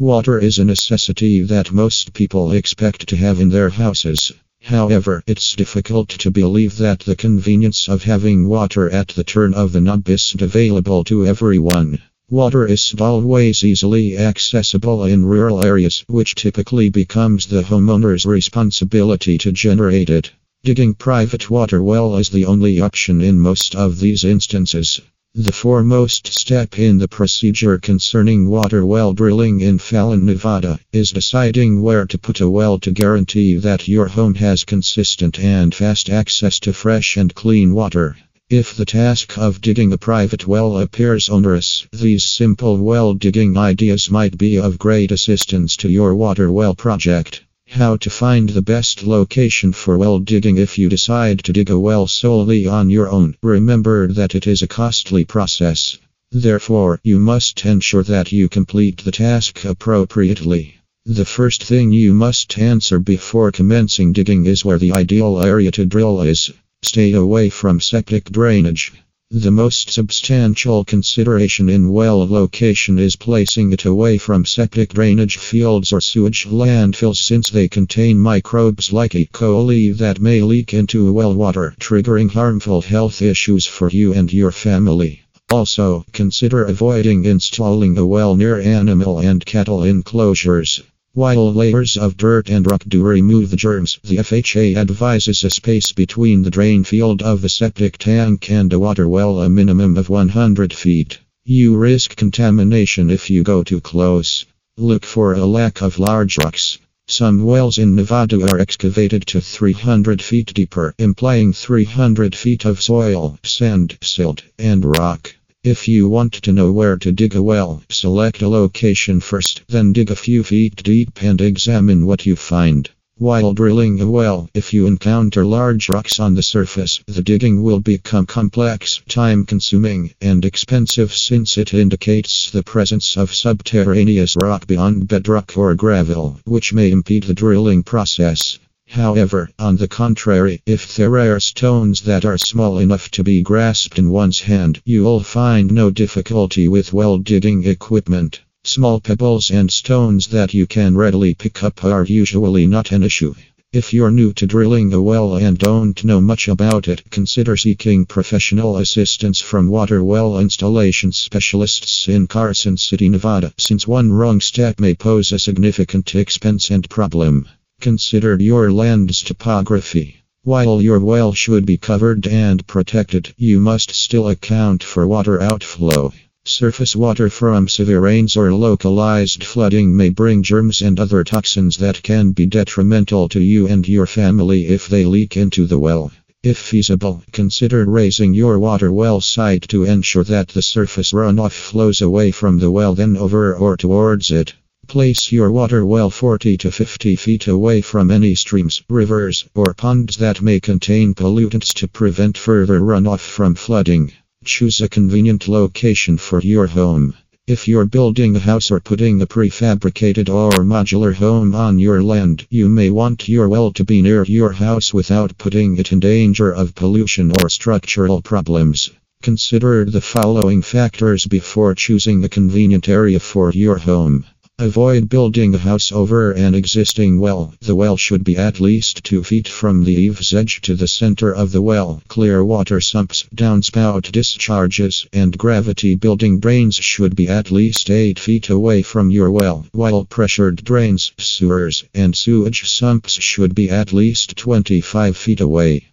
Water is a necessity that most people expect to have in their houses. However, it's difficult to believe that the convenience of having water at the turn of the knob isn't available to everyone. Water isn't always easily accessible in rural areas, which typically becomes the homeowner's responsibility to generate it. Digging private water well is the only option in most of these instances. The foremost step in the procedure concerning water well drilling in Fallon, Nevada, is deciding where to put a well to guarantee that your home has consistent and fast access to fresh and clean water. If the task of digging a private well appears onerous, these simple well digging ideas might be of great assistance to your water well project. How to find the best location for well digging if you decide to dig a well solely on your own. Remember that it is a costly process. Therefore, you must ensure that you complete the task appropriately. The first thing you must answer before commencing digging is where the ideal area to drill is. Stay away from septic drainage. The most substantial consideration in well location is placing it away from septic drainage fields or sewage landfills since they contain microbes like E. coli that may leak into well water, triggering harmful health issues for you and your family. Also, consider avoiding installing a well near animal and cattle enclosures. While layers of dirt and rock do remove the germs, the FHA advises a space between the drain field of the septic tank and a water well a minimum of 100 feet. You risk contamination if you go too close. Look for a lack of large rocks. Some wells in Nevada are excavated to 300 feet deeper, implying 300 feet of soil, sand, silt, and rock. If you want to know where to dig a well, select a location first, then dig a few feet deep and examine what you find. While drilling a well, if you encounter large rocks on the surface, the digging will become complex, time consuming, and expensive since it indicates the presence of subterraneous rock beyond bedrock or gravel, which may impede the drilling process. However, on the contrary, if there are stones that are small enough to be grasped in one's hand, you'll find no difficulty with well digging equipment. Small pebbles and stones that you can readily pick up are usually not an issue. If you're new to drilling a well and don't know much about it, consider seeking professional assistance from water well installation specialists in Carson City, Nevada, since one wrong step may pose a significant expense and problem. Consider your land's topography. While your well should be covered and protected, you must still account for water outflow. Surface water from severe rains or localized flooding may bring germs and other toxins that can be detrimental to you and your family if they leak into the well. If feasible, consider raising your water well site to ensure that the surface runoff flows away from the well then over or towards it. Place your water well 40 to 50 feet away from any streams, rivers, or ponds that may contain pollutants to prevent further runoff from flooding. Choose a convenient location for your home. If you're building a house or putting a prefabricated or modular home on your land, you may want your well to be near your house without putting it in danger of pollution or structural problems. Consider the following factors before choosing a convenient area for your home. Avoid building a house over an existing well. The well should be at least 2 feet from the eaves edge to the center of the well. Clear water sumps, downspout discharges, and gravity building drains should be at least 8 feet away from your well, while pressured drains, sewers, and sewage sumps should be at least 25 feet away.